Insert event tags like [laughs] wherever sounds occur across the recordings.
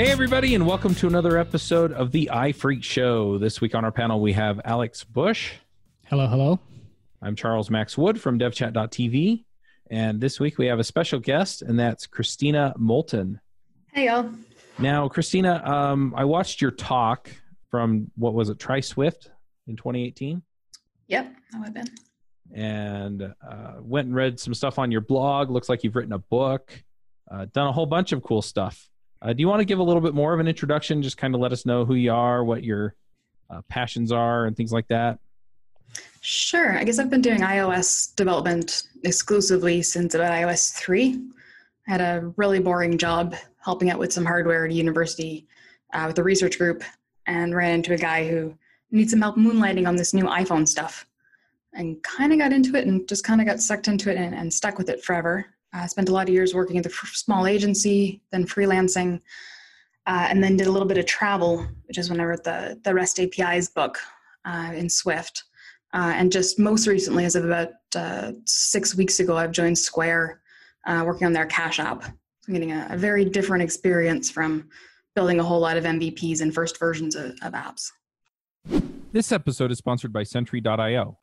Hey, everybody, and welcome to another episode of the iPhreaks Show. This week on our panel, we have Alex Bush. Hello, hello. I'm Charles Max Wood from devchat.tv. And this week we have a special guest, and that's Christina Moulton. Hey, y'all. Now, Christina, um, I watched your talk from what was it, Try Swift in 2018? Yep, that would have been. And uh, went and read some stuff on your blog. Looks like you've written a book, uh, done a whole bunch of cool stuff. Uh, do you want to give a little bit more of an introduction? Just kind of let us know who you are, what your uh, passions are, and things like that. Sure. I guess I've been doing iOS development exclusively since about iOS 3. I had a really boring job helping out with some hardware at a university uh, with a research group and ran into a guy who needs some help moonlighting on this new iPhone stuff and kind of got into it and just kind of got sucked into it and, and stuck with it forever. I spent a lot of years working at the [laughs] small agency, then freelancing, uh, and then did a little bit of travel, which is when I wrote the, the REST APIs book uh, in Swift. Uh, and just most recently, as of about uh, six weeks ago, I've joined Square, uh, working on their Cash app. I'm getting a, a, very different experience from building a whole lot of MVPs and first versions of, of apps. This episode is sponsored by Sentry.io.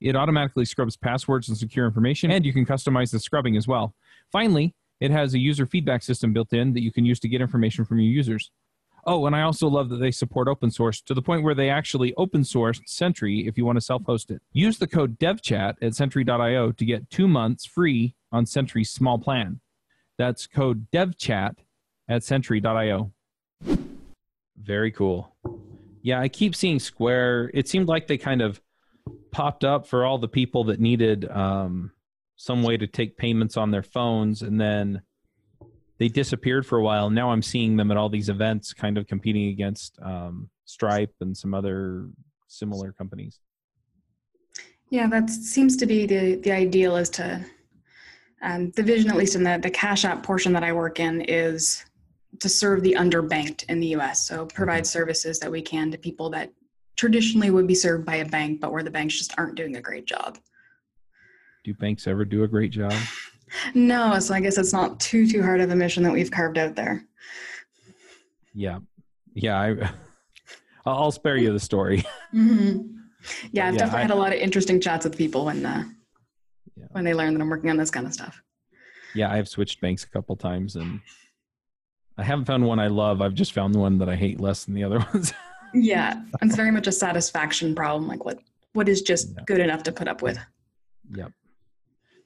It automatically scrubs passwords and secure information, and you can customize the scrubbing as well. Finally, it has a user feedback system built in that you can use to get information from your users. Oh, and I also love that they support open source to the point where they actually open sourced Sentry if you want to self host it. Use the code DevChat at Sentry.io to get two months free on Sentry's small plan. That's code DevChat at Sentry.io. Very cool. Yeah, I keep seeing Square. It seemed like they kind of popped up for all the people that needed um, some way to take payments on their phones, and then they disappeared for a while. Now I'm seeing them at all these events, kind of competing against um, Stripe and some other similar companies. Yeah, that seems to be the the ideal. Is to um, the vision, at least in the the Cash App portion that I work in, is to serve the underbanked in the U.S. So provide mm-hmm. services that we can to people that traditionally would be served by a bank, but where the banks just aren't doing a great job. Do banks ever do a great job? [laughs] no, so I guess it's not too too hard of a mission that we've carved out there. Yeah, yeah. I, [laughs] I'll spare you the story. [laughs] Mm-hmm. Yeah, I've yeah, definitely I, had a lot of interesting chats with people when uh, yeah. when they learn that I'm working on this kind of stuff. Yeah, I've switched banks a couple times, and I haven't found one I love. I've just found the one that I hate less than the other ones yeah it's very much a satisfaction problem like what what is just yeah. good enough to put up with. Yep.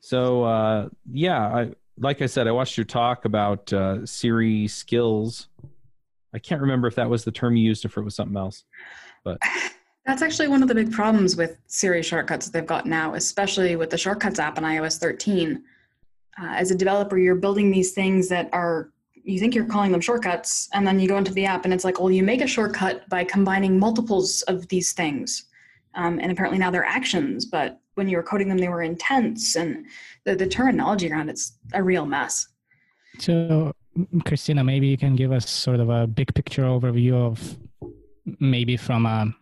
So uh yeah i like i said i watched your talk about uh siri skills. I can't remember if that was the term you used or if it was something else but [sighs] that's actually one of the big problems with siri shortcuts that they've got now especially with the shortcuts app on ios 13 uh, as a developer you're building these things that are you think you're calling them shortcuts and then you go into the app and it's like well you make a shortcut by combining multiples of these things. Um, and apparently now they're actions but when you were coding them they were intents and the, the terminology around it's a real mess. So christina maybe you can give us sort of a big picture overview of maybe from a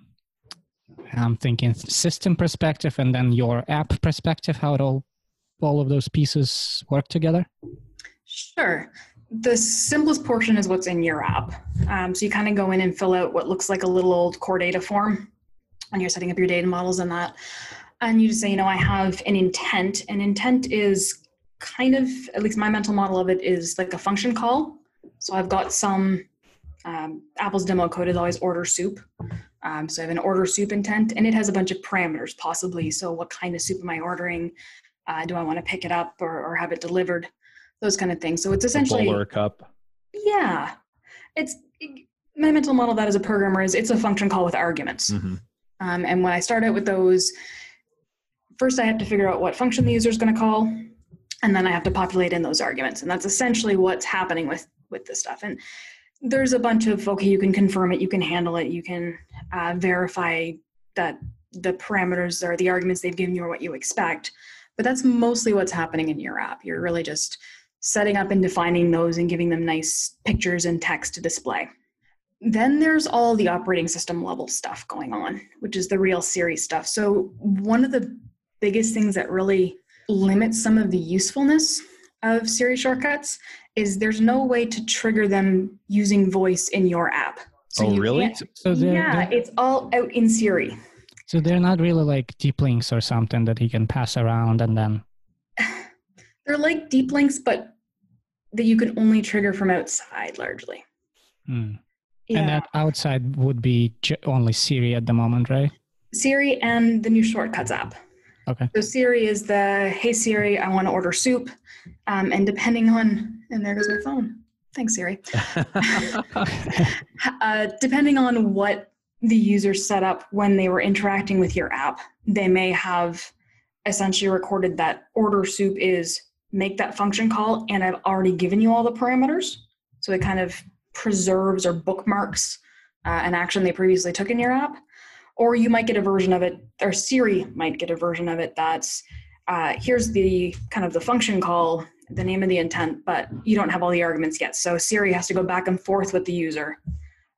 i'm thinking system perspective and then your app perspective how it all all of those pieces work together? Sure the simplest portion is what's in your app. Um, so you kind of go in and fill out what looks like a little old core data form, and you're setting up your data models in that. And you just say, you know, I have an intent. An intent is kind of, at least my mental model of it is like a function call. So I've got some, um, Apple's demo code is always order soup. Um, so I have an order soup intent, and it has a bunch of parameters, possibly. So what kind of soup am I ordering? Uh, do I want to pick it up or, or have it delivered? Those kind of things. So it's essentially a cup. Yeah, it's my mental model that as a programmer is it's a function call with arguments. Mm-hmm. Um, and when I start out with those, first I have to figure out what function the user is going to call, and then I have to populate in those arguments, and that's essentially what's happening with with this stuff. And there's a bunch of okay, you can confirm it, you can handle it, you can uh, verify that the parameters or the arguments they've given you are what you expect. But that's mostly what's happening in your app. You're really just setting up and defining those and giving them nice pictures and text to display. Then there's all the operating system level stuff going on, which is the real Siri stuff. So, one of the biggest things that really limits some of the usefulness of Siri shortcuts is there's no way to trigger them using voice in your app. So oh, really? So they're, yeah, they're, it's all out in Siri. So they're not really like deep links or something that he can pass around and then. They're like deep links, but that you can only trigger from outside largely. Hmm. Yeah. And that outside would be only Siri at the moment, right? Siri and the new Shortcuts app. Okay. So Siri is the Hey Siri, I want to order soup, um, and depending on and there goes my phone. Thanks, Siri. [laughs] [laughs] uh, depending on what the user set up when they were interacting with your app, they may have essentially recorded that order soup is make that function call, and I've already given you all the parameters. So it kind of preserves or bookmarks uh, an action they previously took in your app. Or you might get a version of it, or Siri might get a version of it that's uh, here's the kind of the function call, the name of the intent, but you don't have all the arguments yet. So Siri has to go back and forth with the user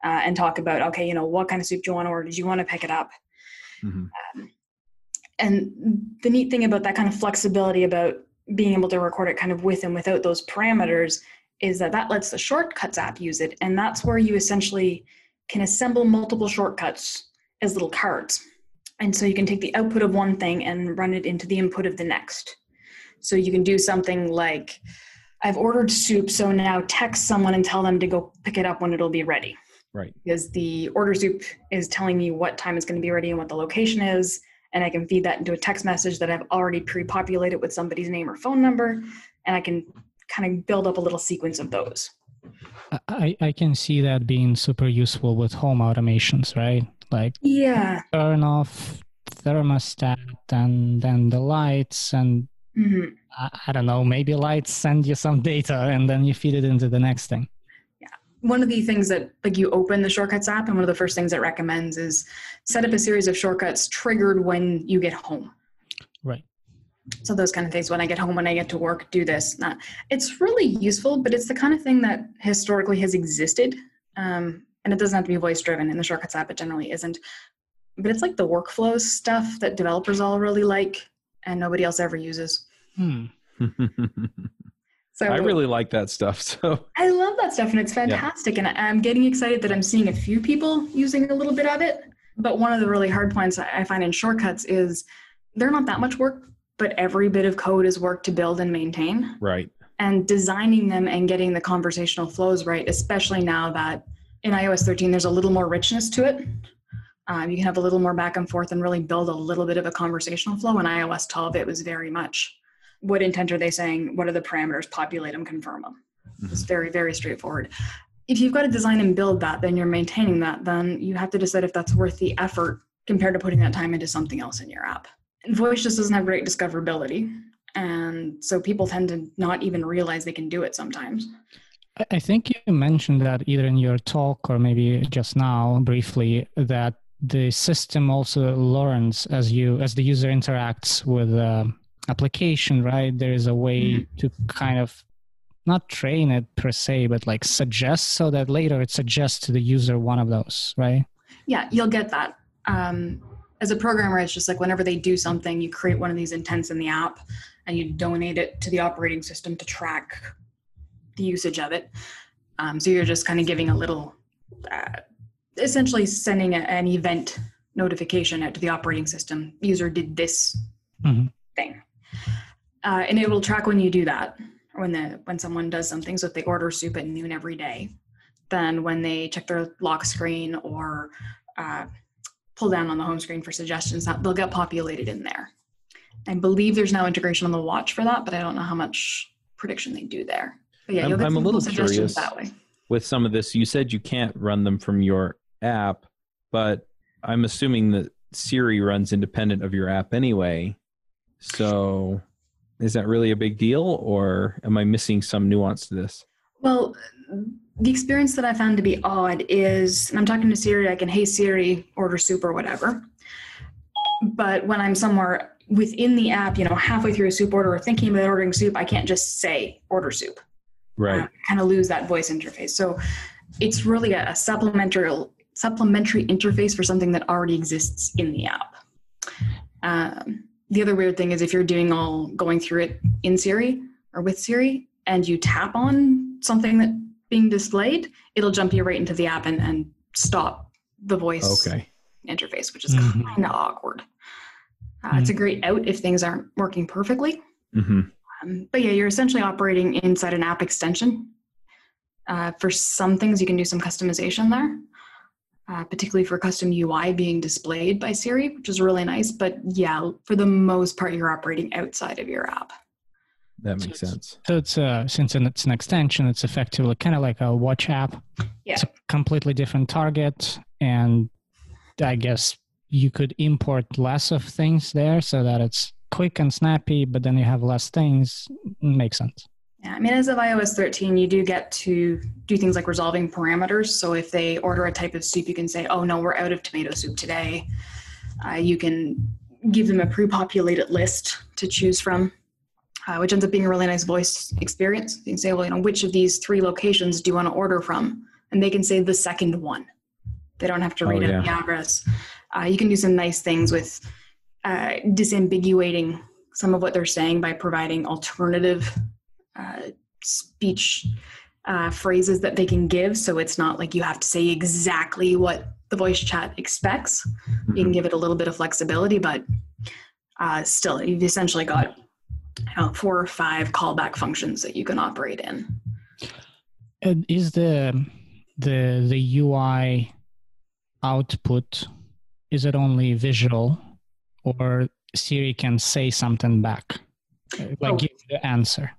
uh, and talk about, okay, you know, what kind of soup do you want to order? Do you want to pick it up? Mm-hmm. Um, and the neat thing about that kind of flexibility about being able to record it kind of with and without those parameters is that that lets the shortcuts app use it. And that's where you essentially can assemble multiple shortcuts as little cards. And so you can take the output of one thing and run it into the input of the next. So you can do something like i've ordered soup so now text someone and tell them to go pick it up when it'll be ready. Right. Because the order soup is telling me what time it's going to be ready and what the location is and I can feed that into a text message that I've already pre-populated with somebody's name or phone number, and I can kind of build up a little sequence of those. I, I can see that being super useful with home automations, right? Like yeah, turn off thermostat and then the lights and mm-hmm. I, I don't know, maybe lights send you some data and then you feed it into the next thing one of the things that like you open the shortcuts app and one of the first things it recommends is set up a series of shortcuts triggered when you get home. Right. So those kind of things when i get home when i get to work do this. Not it's really useful but it's the kind of thing that historically has existed um, and it doesn't have to be voice driven in the shortcuts app it generally isn't. But it's like the workflow stuff that developers all really like and nobody else ever uses. Hmm. [laughs] So I really like that stuff. [laughs] So I love that stuff and it's fantastic. Yeah. And I'm getting excited that I'm seeing a few people using a little bit of it. But one of the really hard points I find in shortcuts is they're not that much work, but every bit of code is work to build and maintain. Right. And designing them and getting the conversational flows right, especially now that in iOS 13 there's a little more richness to it. Um, you can have a little more back and forth and really build a little bit of a conversational flow. In iOS 12, it was very much what intent are they saying? What are the parameters? Populate them, confirm them. Mm-hmm. It's very, very straightforward. If you've got to design and build that, then you're maintaining that, then you have to decide if that's worth the effort compared to putting that time into something else in your app. And voice just doesn't have great discoverability. And so people tend to not even realize they can do it sometimes. I think you mentioned that either in your talk or maybe just now briefly that the system also learns as you as the user interacts with uh, application, right? There is a way mm-hmm. to kind of not train it per se, but like suggest so that later it suggests to the user one of those, right? Yeah, you'll get that. Um, as a programmer, it's just like whenever they do something, you create one of these intents in the app and you donate it to the operating system to track the usage of it. Um, so you're just kind of giving a little, uh, essentially sending a, an event notification out to the operating system. User did this mm-hmm. thing uh, and it will track when you do that when the when someone does something so if they order soup at noon every day then when they check their lock screen or uh, pull down on the home screen for suggestions that they'll get populated in there. I believe there's now integration on the watch for that but i don't know how much prediction they do there. But yeah i'm, you'll get I'm a little curious that way. with some of this. You said you can't run them from your app but i'm assuming that siri runs independent of your app anyway. So is that really a big deal or am I missing some nuance to this? Well, the experience that I found to be odd is, and I'm talking to Siri, I can, hey Siri, order soup or whatever. But when I'm somewhere within the app, you know, halfway through a soup order or thinking about ordering soup, I can't just say order soup. Right. Kind of lose that voice interface. So it's really a, a supplementary supplementary interface for something that already exists in the app. Um, the other weird thing is if you're doing all going through it in Siri or with Siri and you tap on something that being displayed, it'll jump you right into the app and, and stop the voice Okay. interface, which is Mhm. kind of awkward. Uh, It's a great out if things aren't working perfectly. hmm Um, but yeah, you're essentially operating inside an app extension. Uh, for some things, you can do some customization there, uh, particularly for custom UI being displayed by Siri, which is really nice. But yeah, for the most part, you're operating outside of your app. That So makes it's- sense. So it's uh, since it's an extension, it's effectively kind of like a watch app. Yeah. It's a completely different target, and I guess you could import less of things there so that it's quick and snappy, but then you have less things. Makes sense. I mean, as of iOS 13, you do get to do things like resolving parameters. So if they order a type of soup, you can say, oh, no, we're out of tomato soup today. Uh, you can give them a pre populated list to choose from, uh, which ends up being a really nice voice experience. You can say, well, you know, which of these three locations do you want to order from? And they can say the second one. They don't have to Oh, read out yeah. the address. Uh, you can do some nice things with uh, disambiguating some of what they're saying by providing alternative uh, speech uh, phrases that they can give. So it's not like you have to say exactly what the voice chat expects. You can give it a little bit of flexibility, but uh, still, you've essentially got you know, four or five callback functions that you can operate in. And is the the the UI output is it only visual, or Siri can say something back, Uh, like Oh. give the answer?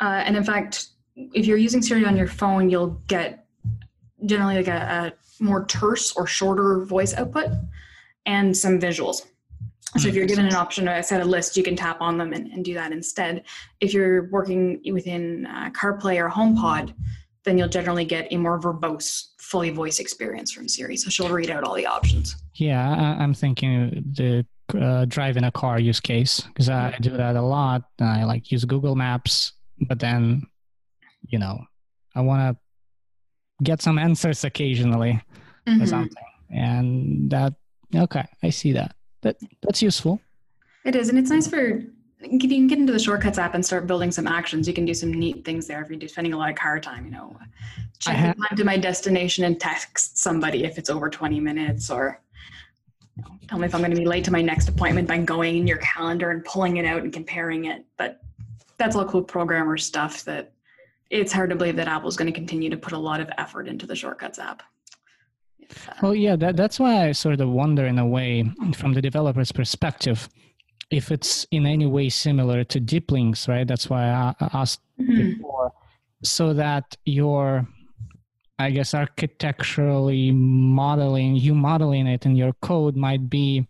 Uh, and in fact, if you're using Siri on your phone, you'll get generally like a, a more terse or shorter voice output and some visuals. So if you're given an option to set a list, you can tap on them and, and do that instead. If you're working within uh, CarPlay or HomePod, then you'll generally get a more verbose, fully voice experience from Siri. So she'll read out all the options. Yeah, I'm thinking the uh, driving a car use case because I do that a lot. I like use Google Maps, but then, you know, I want to get some answers occasionally or Mhm. something, and that okay, I see that. That that's useful. It is, and it's nice for you can get into the shortcuts app and start building some actions. You can do some neat things there if you're spending a lot of car time. You know, check ha- the time to my destination and text somebody if it's over 20 minutes, or tell me if I'm going to be late to my next appointment by going in your calendar and pulling it out and comparing it. But that's all cool programmer stuff that it's hard to believe that Apple's going to continue to put a lot of effort into the shortcuts app. Uh, Well, yeah, that, that's why I sort of wonder in a way, from the developer's perspective, if it's in any way similar to deep links, right? That's why I asked mhm. before, so that your, I guess, architecturally modeling, you modeling it in your code might be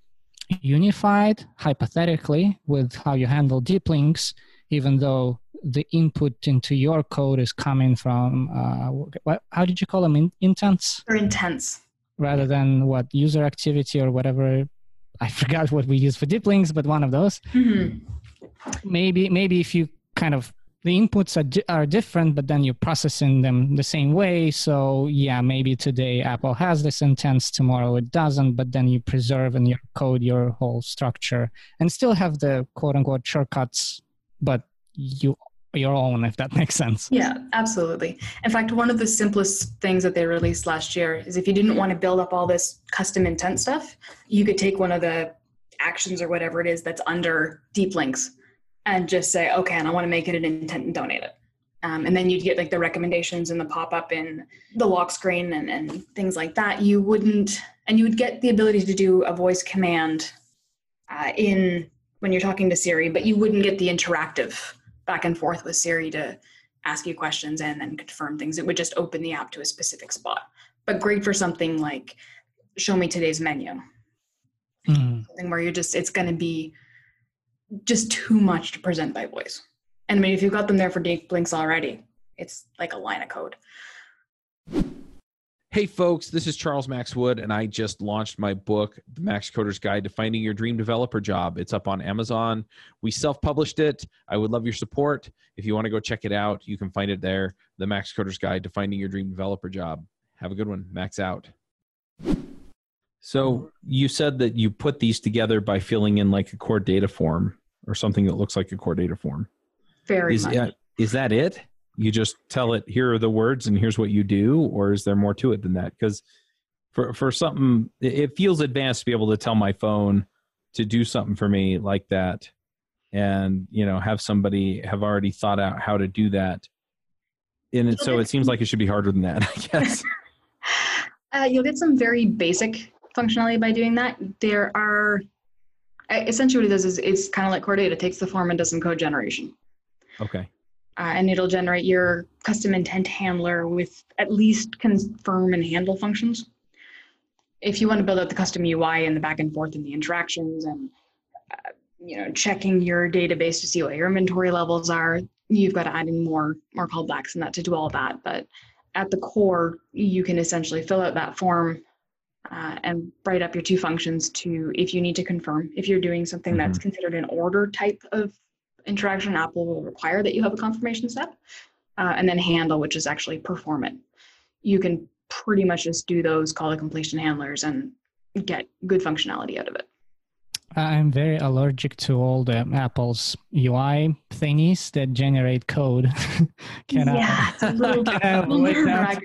unified, hypothetically, with how you handle deep links, even though the input into your code is coming from, uh, what, how did you call them, in, intents? They're intents. rather than what user activity or whatever i [laughs] forgot what we use for deep links but one of those Mhm. maybe maybe if you kind of the inputs are, di- are different but then you're processing them the same way. So yeah maybe today apple has this intents tomorrow it doesn't but then you preserve in your code your whole structure and still have the quote unquote shortcuts but you your own if that [laughs] makes sense. Yeah, absolutely. In fact, one of the simplest things that they released last year is if you didn't want to build up all this custom intent stuff, you could take one of the actions or whatever it is that's under deep links and just say, okay, and I want to make it an intent and donate it. Um, and then you'd get like the recommendations and the pop up in the lock screen and, and things like that. You wouldn't, and you would get the ability to do a voice command uh, in when you're talking to Siri, but you wouldn't get the interactive back and forth with Siri to ask you questions and then confirm things. It would just open the app to a specific spot. But great for something like show me today's menu. Mhm. Something where you're just it's gonna be just too much to present by voice. And I mean if you've got them there for deep links already, it's like a line of code. Hey, folks, this is Charles Max Wood, and I just launched my book, The Max Coder's Guide to Finding Your Dream Developer Job. It's up on Amazon. We self published it. I would love your support. If you want to go check it out, you can find it there The Max Coder's Guide to Finding Your Dream Developer Job. Have a good one. Max out. So, you said that you put these together by filling in like a core data form or something that looks like a core data form. Very Is, much. that- is that it? You just tell it, here are the words and here's what you do? Or is there more to it than that? Because for, for something, it- feels advanced to be able to tell my phone to do something for me like that and, you know, have somebody have already thought out how to do that. And so it seems like it should be harder than that, I guess. [laughs] Uh, you'll get some very basic functionality by doing that. There are essentially what it does is it's kind of like core data. It takes the form and does some code generation. Okay. uh, and it'll generate your custom intent handler with at least confirm and handle functions. If you want to build out the custom UI and the back and forth and the interactions and uh, you know checking your database to see what your inventory levels are, you've got to add in more more callbacks and that to do all that. But at the core, you can essentially fill out that form uh, and write up your two functions to if you need to confirm if you're doing something that's considered an order type of interaction, Apple will require that you have a confirmation step, uh, and then handle, which is actually perform it. You can pretty much just do those call to completion handlers and get good functionality out of it. I'm very allergic to all the Apple's UI thingies that generate code. [laughs] can yeah, I? it's a little, [laughs] can I avoid that?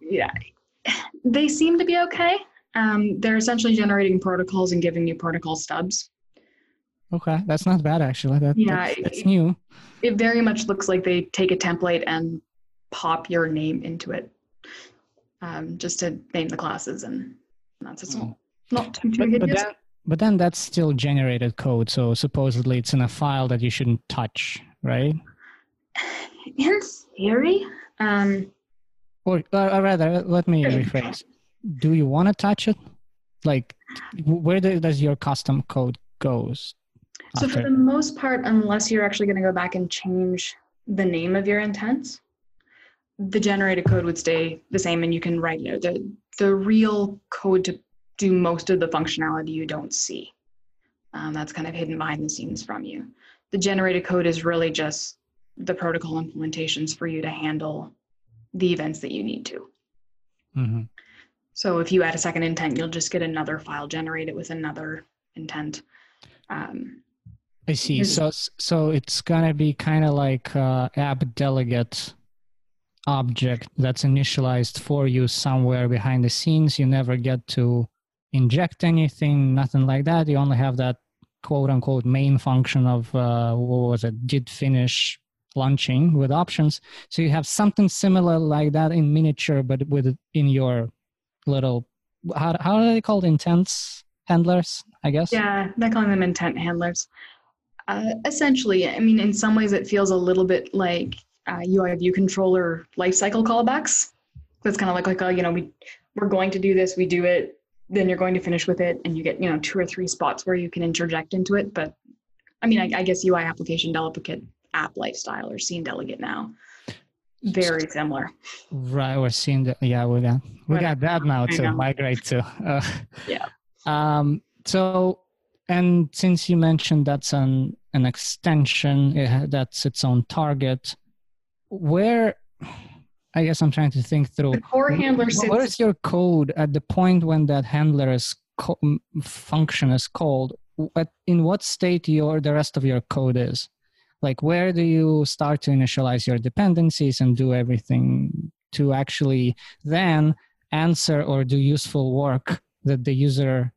Yeah, they seem to be okay. Um, they're essentially generating protocols and giving you protocol stubs. Okay, that's not bad actually. That, Yeah, that's, it- new. It very much looks like they take a template and pop your name into it, um, just to name the classes, and that's it's not, not too But, but then, but then that's still generated code. So supposedly it's in a file that you shouldn't touch, right? In theory, um, Or, or rather, let me rephrase. Do you want to touch it? Like, where do, does your custom code goes? so for the most part, unless you're actually going to go back and change the name of your intents, the generated code would stay the same, and you can write you know, the the real code to do most of the functionality you don't see. Um, that's kind of hidden behind the scenes from you. The generated code is really just the protocol implementations for you to handle the events that you need to. Mhm. So if you add a second intent, you'll just get another file generated with another intent. Um, I see. So so it's gonna be kind of like uh, app delegate object that's initialized for you somewhere behind the scenes. You never get to inject anything, nothing like that. You only have that quote unquote main function of uh, what was it? Did finish launching with options. So you have something similar like that in miniature, but with in your little how how are they called? Intents handlers, I guess. yeah, they're calling them intent handlers. Uh, essentially, I mean, in some ways, it feels a little bit like uh, UI view controller lifecycle callbacks. That's kind of like like oh, you know, we we're going to do this, we do it, then you're going to finish with it, and you get you know two or three spots where you can interject into it. But I mean, I, I guess UI application delegate app lifestyle or scene delegate now, very similar. Right, we're seeing that. Yeah, we got we Right. got that now to migrate to. Uh, Yeah. Um. So, and since you mentioned that's an an extension, it, that's its own target. Where, I guess I'm trying to think through. The core handler sits. Where is your code at the point when that handler is co- function is called? What in what state your the rest of your code is? Like where do you start to initialize your dependencies and do everything to actually then answer or do useful work that the user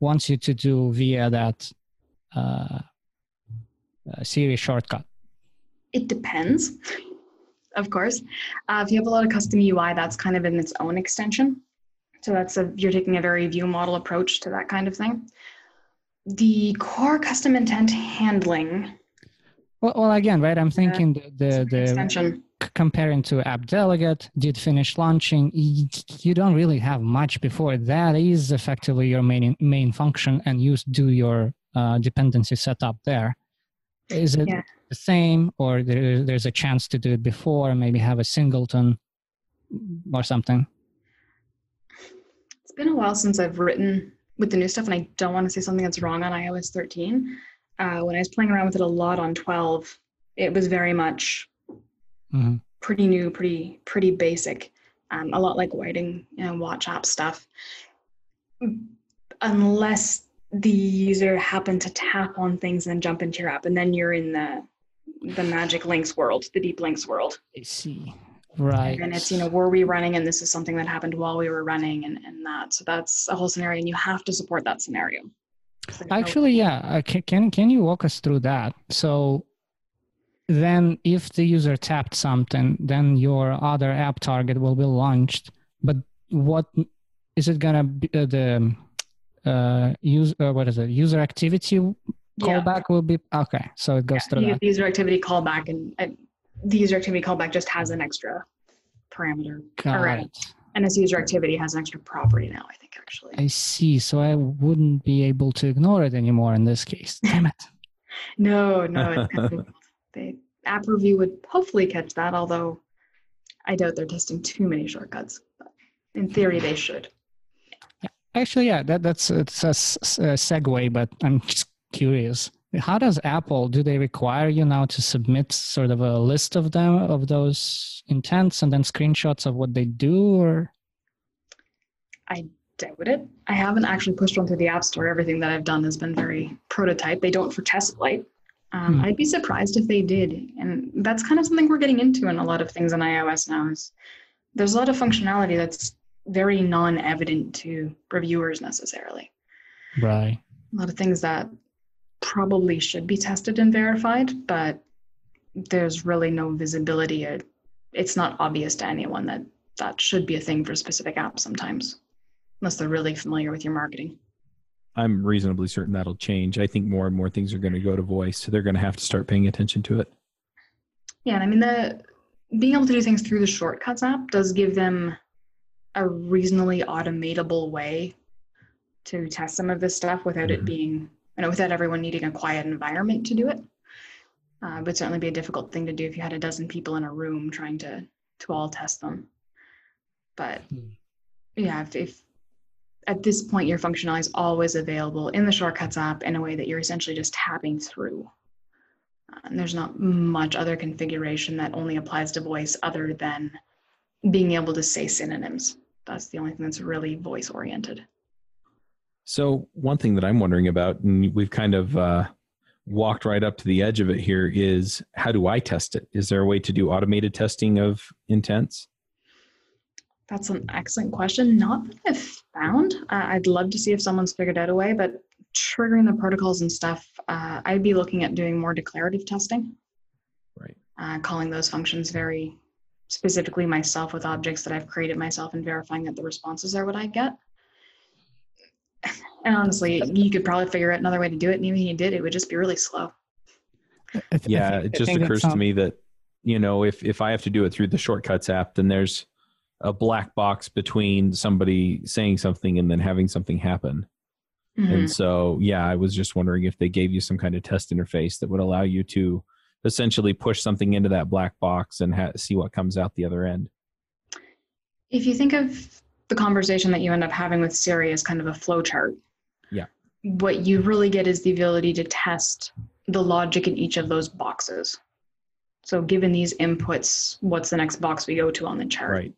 wants you to do via that uh, uh, Siri shortcut? It depends, of course. Uh, if you have a lot of custom UI, that's kind of in its own extension. So that's a you're taking a very view model approach to that kind of thing. The core custom intent handling Well, well again, right? I'm thinking the the, the extension. c- comparing to app delegate did finish launching you don't really have much before that is effectively your main main function and you do your uh, dependency setup there is it Yeah. the same, or there, there's a chance to do it before, maybe have a singleton or something? It's been a while since I've written with the new stuff, and I don't want to say something that's wrong on iOS 13. Uh, when I was playing around with it a lot on 12, it was very much Mhm. pretty new, pretty pretty basic. Um, a lot like Whiting, you know, Watch app stuff. Unless the user happened to tap on things and then jump into your app, and then you're in the the magic links world, the deep links world. I see. Right. And it's, you know, were we running and this is something that happened while we were running and, and that. So that's a whole scenario and you have to support that scenario. So there's no- Actually, yeah. Uh, can, can can you walk us through that? So then, if the user tapped something, then your other app target will be launched. But what is it gonna be? Uh, the uh, use uh, what is it? User activity Yeah. callback will be okay. So it goes Yeah, through that. the user activity callback and, and the user activity callback just has an extra parameter. Got it. And this user activity has an extra property now, I think actually. I see. So I wouldn't be able to ignore it anymore in this case. Damn it. [laughs] No, no, it's [laughs] kind of, they app review would hopefully catch that, although I doubt they're testing too many shortcuts. But in theory, they should. Actually, yeah, that that's it's a segue, but I'm just curious. How does Apple do they require you now to submit sort of a list of them of those intents and then screenshots of what they do, or I doubt it. I haven't actually pushed one through the App Store. Everything that I've done has been very prototype. They don't for test flight. Um, Hmm. I'd be surprised if they did. And that's kind of something we're getting into in a lot of things on iOS now. Is there's a lot of functionality that's very non-evident to reviewers necessarily. right? A lot of things that probably should be tested and verified, but there's really no visibility. It- It's not obvious to anyone that that should be a thing for specific apps sometimes, unless they're really familiar with your marketing. I'm reasonably certain that'll change. I think more and more things are going to go to voice, so they're going to have to start paying attention to it. Yeah, and I mean the being able to do things through the shortcuts app does give them a reasonably automatable way to test some of this stuff without it Mhm. being, you know, without everyone needing a quiet environment to do it. Uh, but certainly be a difficult thing to do if you had a dozen people in a room trying to to all test them. But Hmm. yeah, if, if at this point your functionality is always available in the shortcuts app in a way that you're essentially just tapping through. Uh, and there's not much other configuration that only applies to voice other than being able to say synonyms. That's the only thing that's really voice oriented. So one thing that I'm wondering about, and we've kind of uh, walked right up to the edge of it here, is how do I test it? Is there a way to do automated testing of intents? That's an excellent question. Not that I've found. Uh, I'd love to see if someone's figured out a way, but triggering the protocols and stuff, uh, I'd be looking at doing more declarative testing, Right. uh, calling those functions very specifically myself with objects that I've created myself and verifying that the responses are what I get. And honestly, you could probably figure out another way to do it. And even if you did, it would just be really slow. Th- Yeah, think- it just occurs to me that you know if if I have to do it through the shortcuts app, then there's a black box between somebody saying something and then having something happen. Mhm. And so, yeah, I was just wondering if they gave you some kind of test interface that would allow you to essentially push something into that black box and ha- see what comes out the other end. If you think of the conversation that you end up having with Siri as kind of a flow chart, Yeah. what you really get is the ability to test the logic in each of those boxes. So, given these inputs, what's the next box we go to on the chart? Right.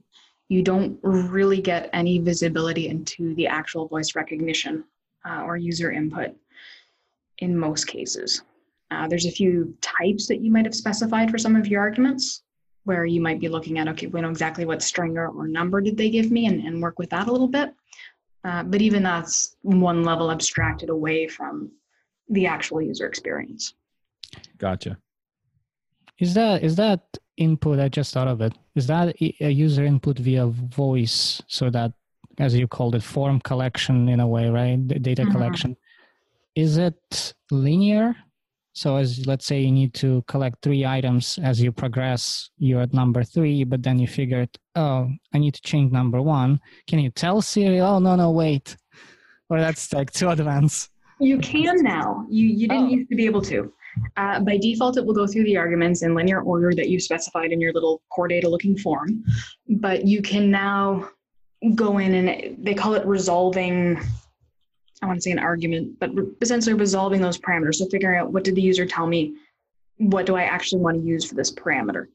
You don't really get any visibility into the actual voice recognition uh, or user input in most cases. Uh, there's a few types that you might have specified for some of your arguments where you might be looking at, okay, we know exactly what string or, or number did they give me and, and work with that a little bit. Uh, but even that's one level abstracted away from the actual user experience. Gotcha. Is that is that input? I just thought of it. Is that a user input via voice, so that, as you called it, form collection in a way, right? D- Data Mhm. collection. Is it linear? So, as let's say you need to collect three items as you progress, you're at number three, but then you figured, oh, I need to change number one. Can you tell Siri, oh no no wait, or that's like too advanced? You can now. You you didn't Oh. used to be able to. Uh, by default, it will go through the arguments in linear order that you specified in your little core data looking form. But you can now go in and they call it resolving. I want to say an argument, but essentially resolving those parameters. So figuring out what did the user tell me, what do I actually want to use for this parameter.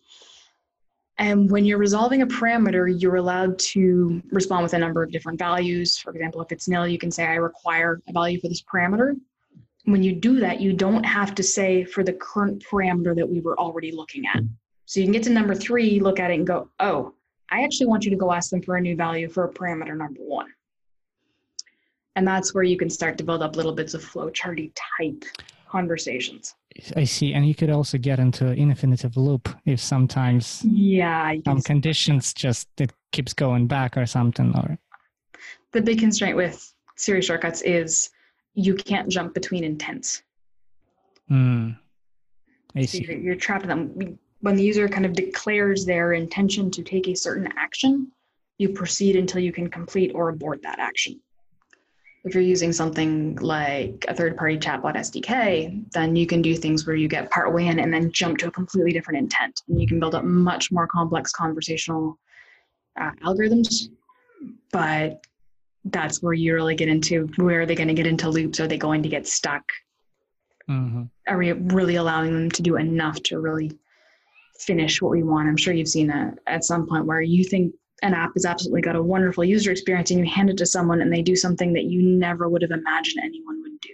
And when you're resolving a parameter, you're allowed to respond with a number of different values. For example, if it's nil, you can say, I require a value for this parameter. When you do that, you don't have to say for the current parameter that we were already looking at. So you can get to number three, look at it and go, oh, I actually want you to go ask them for a new value for a parameter number one. And that's where you can start to build up little bits of flowcharty type conversations. I see. And you could also get into an infinitive loop if sometimes Yeah, some conditions just it keeps going back or something or the big constraint with Siri shortcuts is you can't jump between intents. mm, I So see. you're, you're trapped in them. When the user kind of declares their intention to take a certain action, you proceed until you can complete or abort that action. If you're using something like a third party chatbot SDK, then you can do things where you get part way in and then jump to a completely different intent. And you can build up much more complex conversational uh, algorithms. But that's where you really get into where are they going to get into loops? Are they going to get stuck? hmm are we really allowing them to do enough to really finish what we want? I'm sure you've seen that at some point where you think an app has absolutely got a wonderful user experience and you hand it to someone and they do something that you never would have imagined anyone would do.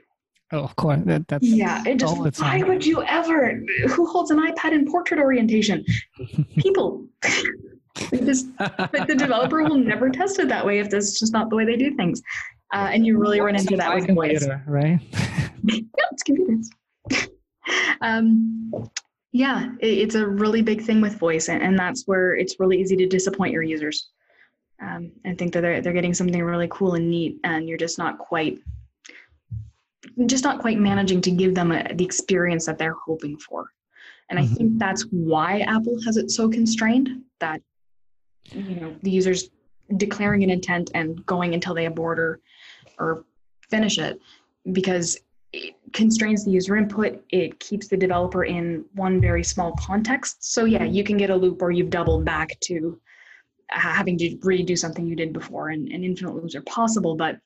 Oh, of course. That, that's Yeah, it just why would you ever? Who holds an iPad in portrait orientation? [laughs] People. Just, but the developer will [laughs] never test it that way if that's just not the way they do things. Uh, and you really run into that with voice. computer, right? [laughs] yeah, it's computers. um, yeah, it's a really big thing with voice, and, that's where it's really easy to disappoint your users um, and think that they're they're getting something really cool and neat, and you're just not quite just not quite managing to give them a, the experience that they're hoping for. And I Mhm. think that's why Apple has it so constrained that you know the users declaring an intent and going until they abort or or finish it because it constrains the user input it keeps the developer in one very small context so yeah you can get a loop where you've doubled back to having to redo something you did before and, and infinite loops are possible but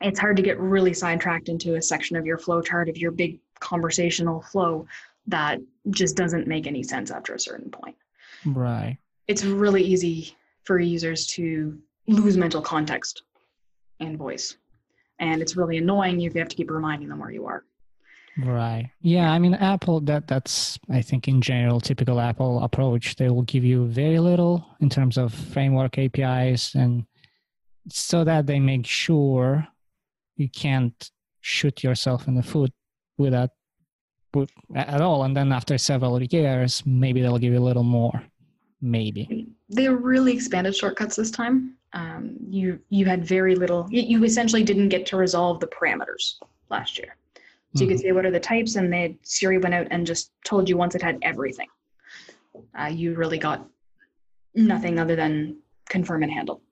it's hard to get really sidetracked into a section of your flow chart of your big conversational flow that just doesn't make any sense after a certain point Right. it's really easy for users to lose mental context and voice. And it's really annoying if you have to keep reminding them where you are. Right. Yeah, I mean Apple that that's I think in general typical Apple approach. They will give you very little in terms of framework APIs and so that they make sure you can't shoot yourself in the foot with that with, at all and then after several years maybe they'll give you a little more maybe. They really expanded shortcuts this time. Um, you you had very little. You, you essentially didn't get to resolve the parameters last year. So you could say what are the types, and they Siri went out and just told you once it had everything. Uh, you really got nothing other than confirm and handle.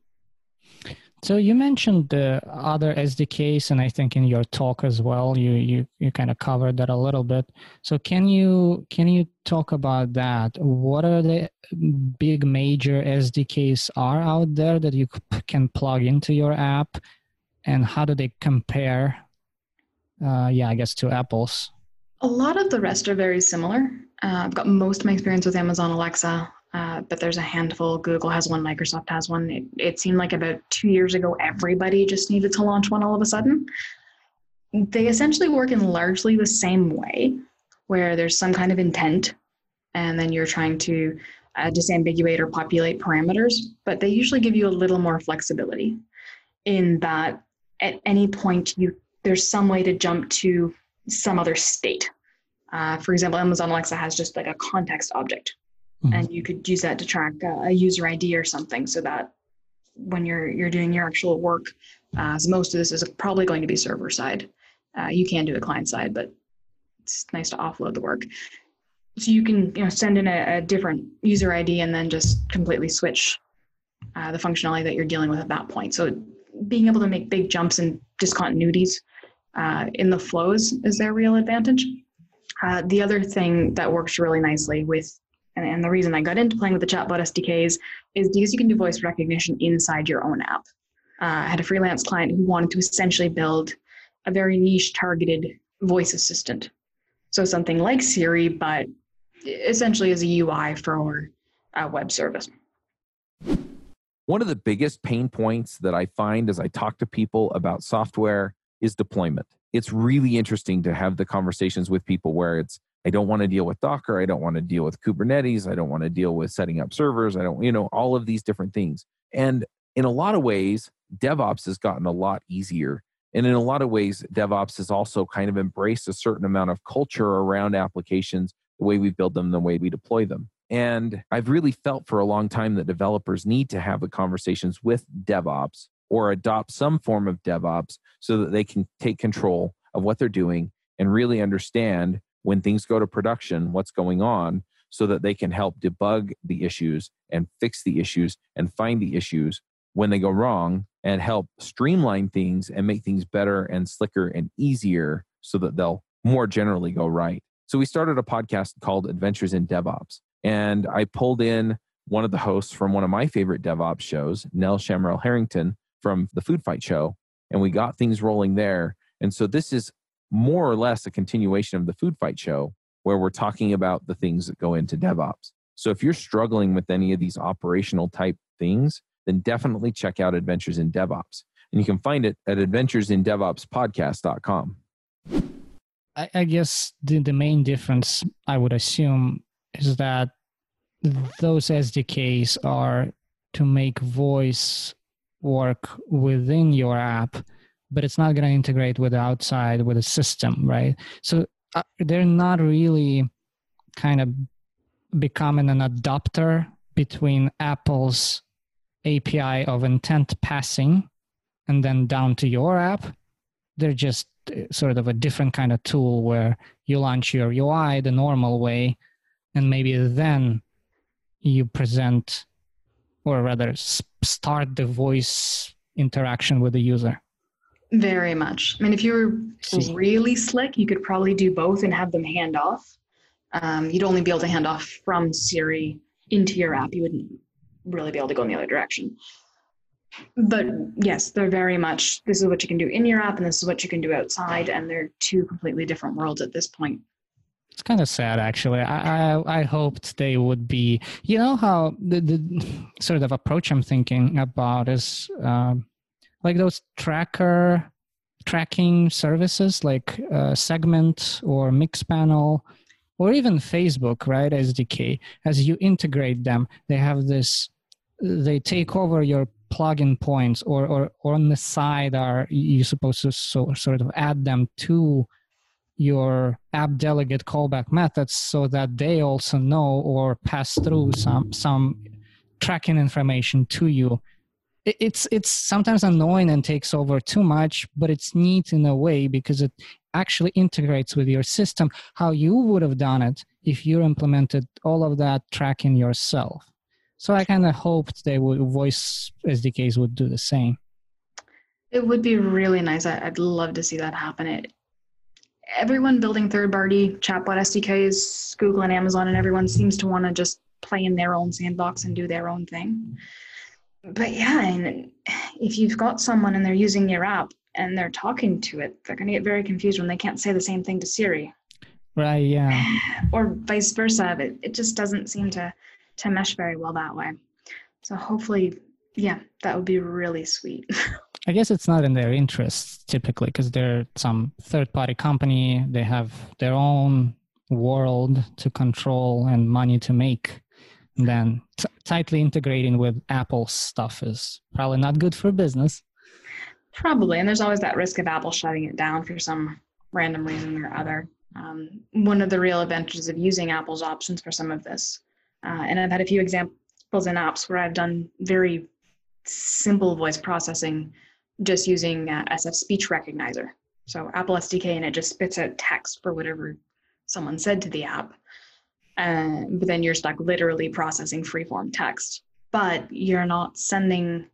So you mentioned the other SDKs, and I think in your talk as well, you you you kind of covered that a little bit. So can you can you talk about that? What are the big major SDKs are out there that you can plug into your app, and how do they compare? Uh, yeah, I guess to Apple's. A lot of the rest are very similar. Uh, I've got most of my experience with Amazon Alexa, uh, but there's a handful. Google has one, Microsoft has one. It, it seemed like about two years ago, everybody just needed to launch one all of a sudden. They essentially work in largely the same way, where there's some kind of intent, and then you're trying to uh, disambiguate or populate parameters, but they usually give you a little more flexibility in that at any point you there's some way to jump to some other state. Uh, for example, Amazon Alexa has just like a context object, Mhm. and you could use that to track a user ID or something, so that when you're you're doing your actual work, uh, so most of this is probably going to be server side. Uh, you can do it client side, but it's nice to offload the work. So you can you know send in a, a different user ID and then just completely switch uh, the functionality that you're dealing with at that point. So being able to make big jumps and discontinuities uh, in the flows is their real advantage. Uh, the other thing that works really nicely with, and, and the reason I got into playing with the chatbot SDKs is because you can do voice recognition inside your own app. Uh, I had a freelance client who wanted to essentially build a very niche targeted voice assistant. So something like Siri, but essentially as a UI for a web service. One of the biggest pain points that I find as I talk to people about software is deployment. It's really interesting to have the conversations with people where it's, I don't want to deal with Docker. I don't want to deal with Kubernetes. I don't want to deal with setting up servers. I don't, you know, all of these different things. And in a lot of ways, DevOps has gotten a lot easier. And in a lot of ways, DevOps has also kind of embraced a certain amount of culture around applications, the way we build them, the way we deploy them. And I've really felt for a long time that developers need to have the conversations with DevOps or adopt some form of DevOps so that they can take control of what they're doing and really understand when things go to production what's going on so that they can help debug the issues and fix the issues and find the issues when they go wrong and help streamline things and make things better and slicker and easier so that they'll more generally go right. So we started a podcast called Adventures in DevOps. And I pulled in one of the hosts from one of my favorite DevOps shows, Nell Shamrell Harrington, from the Food Fight Show, and we got things rolling there. And so this is more or less a continuation of the Food Fight Show, where we're talking about the things that go into DevOps. So if you're struggling with any of these operational type things, then definitely check out Adventures in DevOps. And you can find it at adventuresindevopspodcast.com. I, I guess the, the main difference, I would assume, is that those SDKs are to make voice work within your app, but it's not going to integrate with the outside with a system, right? So uh, they're not really kind of becoming an adapter between Apple's API of intent passing and then down to your app. They're just uh, sort of a different kind of tool where you launch your UI the normal way, and maybe then you present or rather start the voice interaction with the user very much i mean if you were really slick you could probably do both and have them hand off um, you'd only be able to hand off from siri into your app you wouldn't really be able to go in the other direction but yes they're very much this is what you can do in your app and this is what you can do outside and they're two completely different worlds at this point it's kind of sad, actually. I, I, I hoped they would be. You know how the the sort of approach I'm thinking about is um, like those tracker tracking services, like uh, Segment or Mixpanel, or even Facebook, right? SDK. As you integrate them, they have this. They take over your plugin points, or or, or on the side are you supposed to so, sort of add them to your app delegate callback methods so that they also know or pass through some some tracking information to you it's it's sometimes annoying and takes over too much but it's neat in a way because it actually integrates with your system how you would have done it if you implemented all of that tracking yourself. So i kind of hoped they would voice sdks would do the same. It would be really nice. I'd love to see that happen. It everyone building third-party chatbot SDKs, Google and Amazon, and everyone seems to want to just play in their own sandbox and do their own thing. But yeah, and if you've got someone and they're using your app and they're talking to it, they're going to get very confused when they can't say the same thing to Siri. Right. Yeah. [sighs] Or vice versa. It, it just doesn't seem to to mesh very well that way. So hopefully, yeah, that would be really sweet. [laughs] I guess it's not in their interests typically because they're some third party company. They have their own world to control and money to make. Then t- tightly integrating with Apple stuff is probably not good for business. Probably. And there's always that risk of Apple shutting it down for some random reason or other. Um, one of the real advantages of using Apple's options for some of this. Uh, and I've had a few examples in apps where I've done very simple voice processing just using uh, SF speech recognizer. So Apple SDK and it just spits out text for whatever someone said to the app. Uh, but then you're stuck literally processing freeform text. But you're not sending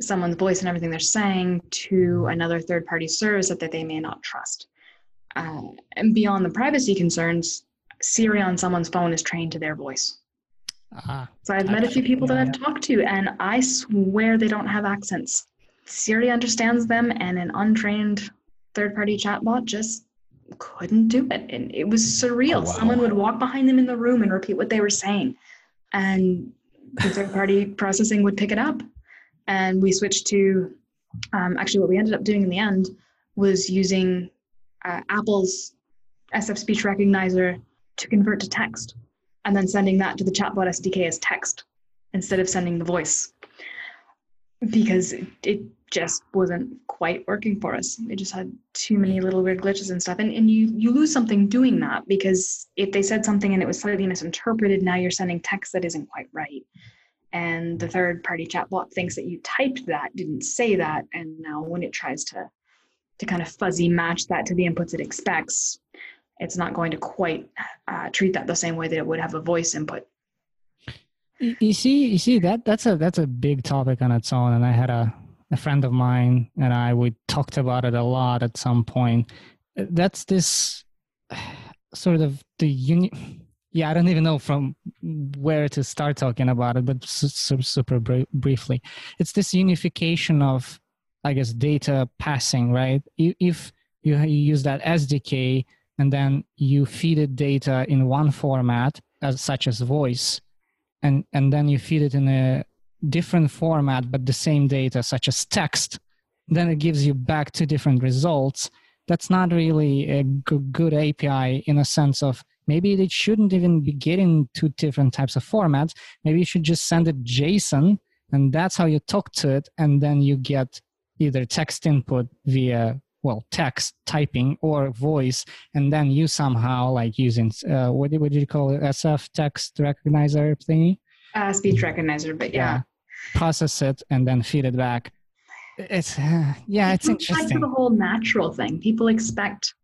someone's voice and everything they're saying to another third party service that, that they may not trust. Uh, and beyond the privacy concerns, Siri on someone's phone is trained to their voice. Ah, So I've met a few people that I've talked to, and I swear they don't have accents. Siri understands them, and an untrained third party chatbot just couldn't do it. And it was surreal. Oh, wow. Someone would walk behind them in the room and repeat what they were saying, and the third party [laughs] processing would pick it up. And we switched to um, actually what we ended up doing in the end was using uh, Apple's SF speech recognizer to convert to text and then sending that to the chatbot SDK as text instead of sending the voice because it, it just wasn't quite working for us. It just had too many little weird glitches and stuff. And, and you, you lose something doing that because if they said something and it was slightly misinterpreted, now you're sending text that isn't quite right. And the third party chatbot thinks that you typed that, didn't say that. And now when it tries to, to kind of fuzzy match that to the inputs it expects, it's not going to quite uh, treat that the same way that it would have a voice input. You see, you see that that's a that's a big topic on its own, and I had a a friend of mine and I we talked about it a lot at some point. That's this sort of the uni. Yeah, I don't even know from where to start talking about it, but su- su- super bri- briefly, it's this unification of, I guess, data passing, right? If you you use that SDK and then you feed it data in one format, as such as voice, and and then you feed it in a different format but the same data such as text then it gives you back two different results. That's not really a good api in a sense of maybe it shouldn't even be getting two different types of formats. Maybe you should just send it json and that's how you talk to it and then you get either text input via well text typing or voice and then you somehow like using uh, what, do- what did you call it sf text recognizer thingy Uh, speech recognizer, but yeah. process it and then feed it back it's uh, [sighs] yeah it's to interesting the whole natural thing. People expect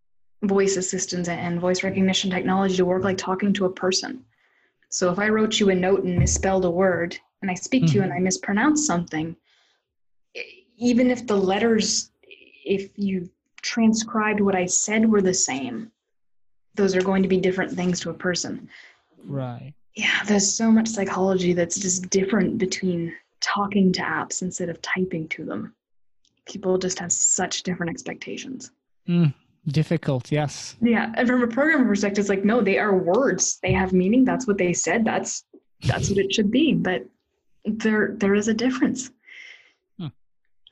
voice assistants and voice recognition technology to work like talking to a person. So if I wrote you a note and misspelled a word, and I speak to you and I mispronounce something, even if the letters, if you transcribed what I said were the same, those are going to be different things to a person. right Yeah, there's so much psychology that's just different between talking to apps instead of typing to them. People just have such different expectations. Mm, difficult yes Yeah, and from a programming perspective, it's like no, they are words. They have meaning. That's what they said. That's that's what it should be. But there there is a difference.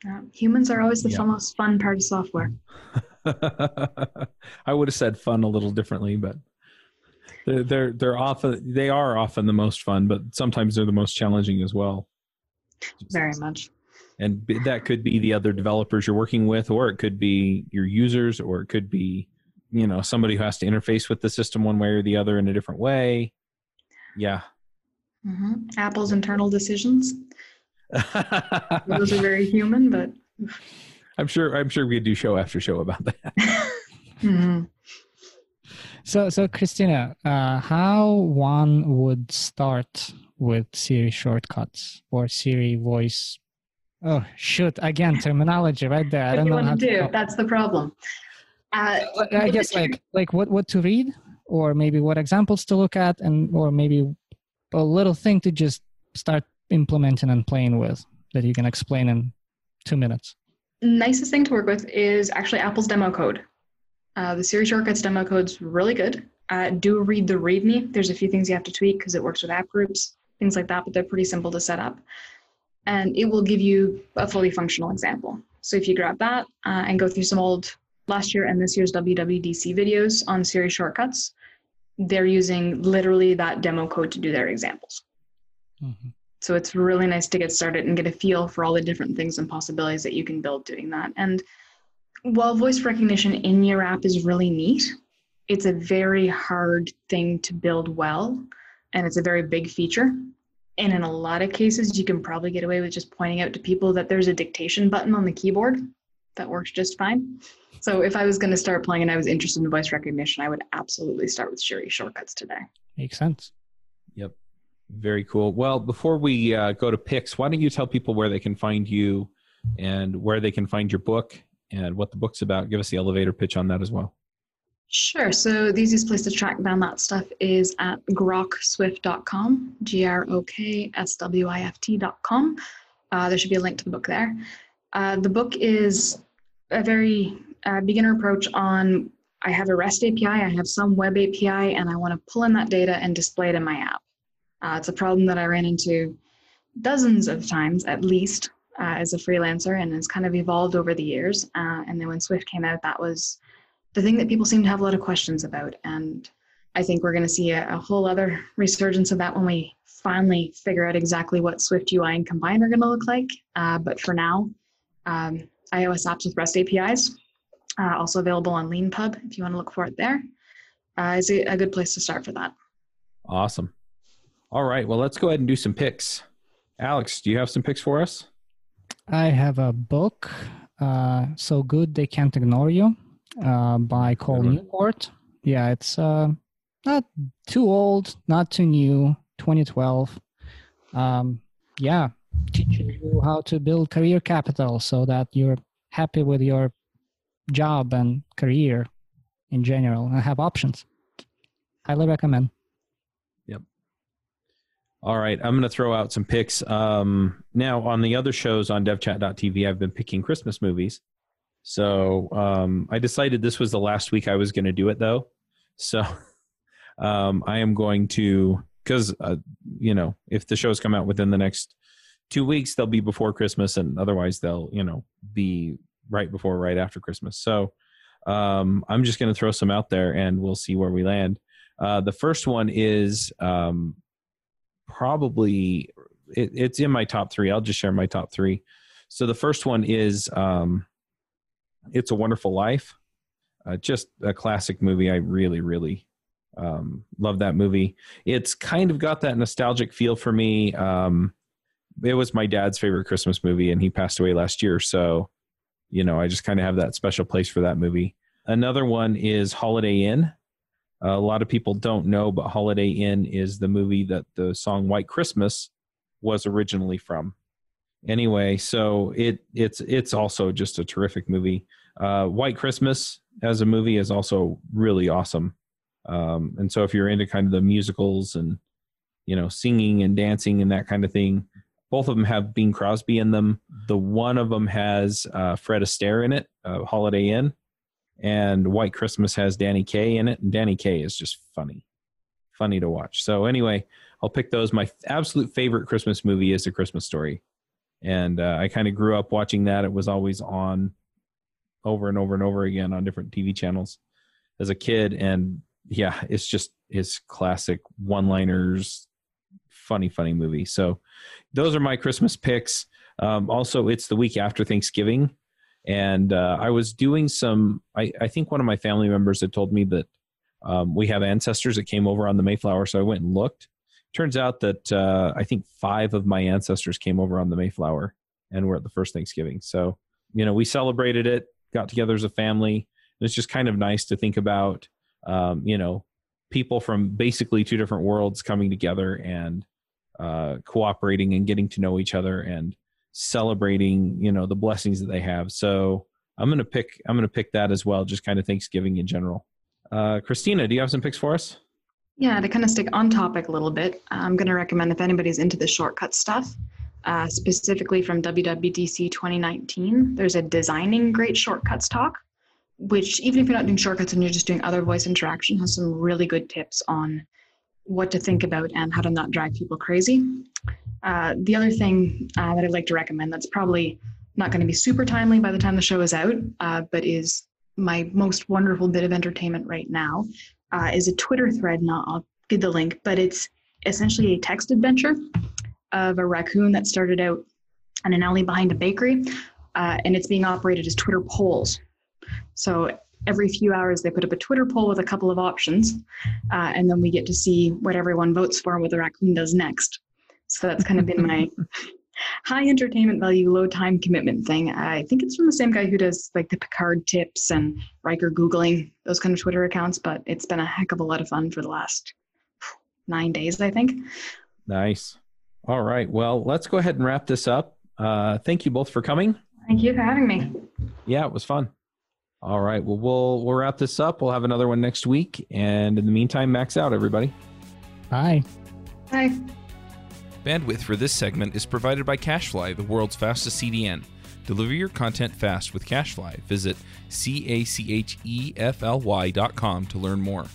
Uh, humans are always the Yeah. most fun part of software. [laughs] I would have said fun a little differently, but they're they're they're often they are often the most fun, but sometimes they're the most challenging as well. Very much. And that could be the other developers you're working with, or it could be your users, or it could be you know somebody who has to interface with the system one way or the other in a different way. Yeah. hmm Apple's internal decisions. Those are very human, but [laughs] I'm sure I'm sure we could do show after show about that. [laughs] Mhm. so so christina uh, how one would start with siri shortcuts or siri voice oh shoot again terminology right there i don't you know how to do? to That's the problem. Uh, i guess like like what what to read or maybe what examples to look at and or maybe a little thing to just start implementing and playing with that you can explain in two minutes nicest thing to work with is actually Apple's demo code. Uh, the Siri Shortcuts demo code's really good. Uh, do read the README. There's a few things you have to tweak because it works with app groups, things like that, but they're pretty simple to set up. And it will give you a fully functional example. So if you grab that uh, and go through some old last year and this year's WWDC videos on Siri Shortcuts, they're using literally that demo code to do their examples. Mhm. So it's really nice to get started and get a feel for all the different things and possibilities that you can build doing that. And while voice recognition in your app is really neat, it's a very hard thing to build well, and it's a very big feature. And in a lot of cases, you can probably get away with just pointing out to people that there's a dictation button on the keyboard that works just fine. So if I was going to start playing and I was interested in voice recognition, I would absolutely start with Siri shortcuts today. makes sense. Very cool. Well, before we uh, go to picks, why don't you tell people where they can find you and where they can find your book and what the book's about? Give us the elevator pitch on that as well. Sure. So the easiest place to track down that stuff is at grokswift.com, G R O K S W I F T.com. Uh, there should be a link to the book there. Uh, the book is a very uh, beginner approach on I have a REST API, I have some web API, and I want to pull in that data and display it in my app. Uh, it's a problem that I ran into dozens of times at least uh, as a freelancer, and it's kind of evolved over the years. Uh, and then when Swift came out, that was the thing that people seem to have a lot of questions about. And I think we're going to see a, a whole other resurgence of that when we finally figure out exactly what Swift UI and Combine are going to look like. Uh, but for now, um, iOS apps with REST APIs, uh, also available on Leanpub if you want to look for it there, uh, is a, a good place to start for that. Awesome. All right. Well, let's go ahead and do some picks. Alex, do you have some picks for us? I have a book, uh, So Good They Can't Ignore You uh, by Cal Newport. Yeah, it's uh, not too old, not too new, 2012. Um, yeah, teaching you how to build career capital so that you're happy with your job and career in general and have options. Highly recommend. All right, I'm going to throw out some picks. Um, now, on the other shows on devchat.tv, I've been picking Christmas movies. So um, I decided this was the last week I was going to do it, though. So [laughs] um, I am going to, because, uh, you know, if the shows come out within the next two weeks, they'll be before Christmas, and otherwise they'll, you know, be right before, right after Christmas. So um, I'm just going to throw some out there and we'll see where we land. Uh, the first one is um, probably it, it's in my top three. I'll just share my top three. So the first one is um, "It's a Wonderful Life," uh, just a classic movie. I really, really um, love that movie. It's kind of got that nostalgic feel for me. Um, it was my dad's favorite Christmas movie, and he passed away last year. So, you know, I just kind of have that special place for that movie. Another one is Holiday Inn. A lot of people don't know, but Holiday Inn is the movie that the song White Christmas was originally from. Anyway, so it it's it's also just a terrific movie. Uh, White Christmas as a movie is also really awesome. Um, and so if you're into kind of the musicals and you know singing and dancing and that kind of thing, both of them have Bing Crosby in them. The one of them has uh, Fred Astaire in it, uh, Holiday Inn, and White Christmas has Danny Kaye in it, and Danny Kaye is just funny, funny to watch. So anyway, I'll pick those. My absolute favorite Christmas movie is A Christmas Story, and uh, I kind of grew up watching that. It was always on over and over and over again on different TV channels as a kid, and yeah, it's just his classic one-liners, funny, funny movie. So those are my Christmas picks. Um, also, it's the week after Thanksgiving, and uh, I was doing some. I, I, think one of my family members had told me that um, we have ancestors that came over on the Mayflower, so I went and looked. Turns out that uh, I think five of my ancestors came over on the Mayflower and were at the first Thanksgiving. So you know, we celebrated it, got together as a family. It's just kind of nice to think about, um, you know, people from basically two different worlds coming together and uh, cooperating and getting to know each other and celebrating you know the blessings that they have. So i'm gonna pick i'm gonna pick that as well just kind of thanksgiving in general. Uh, christina do you have some picks for us? Yeah to kind of stick on topic a little bit i'm gonna recommend if anybody's into the shortcut stuff uh, specifically from wwdc 2019 there's a designing great shortcuts talk which even if you're not doing shortcuts and you're just doing other voice interaction has some really good tips on what to think about and how to not drive people crazy. Uh, the other thing uh, that I'd like to recommend that's probably not going to be super timely by the time the show is out, uh, but is my most wonderful bit of entertainment right now, uh, is a Twitter thread. Now I'll give the link, but it's essentially a text adventure of a raccoon that started out in an alley behind a bakery, uh, and it's being operated as Twitter polls. So every few hours they put up a Twitter poll with a couple of options, uh, and then we get to see what everyone votes for and what the raccoon does next. So that's kind of been my [laughs] high entertainment value, low time commitment thing. I think it's from the same guy who does like the Picard tips and Riker Googling, those kind of Twitter accounts, but it's been a heck of a lot of fun for the last nine days, I think. Nice. All right. Well, let's go ahead and wrap this up. Uh, thank you both for coming. Thank you for having me. Yeah, it was fun. All right. Well, we'll we'll wrap this up. We'll have another one next week. And in the meantime, max out, everybody. Bye. Bye. Bandwidth for this segment is provided by CacheFly, the world's fastest CDN. Deliver your content fast with CacheFly. Visit C A C H E F L Y dot com to learn more.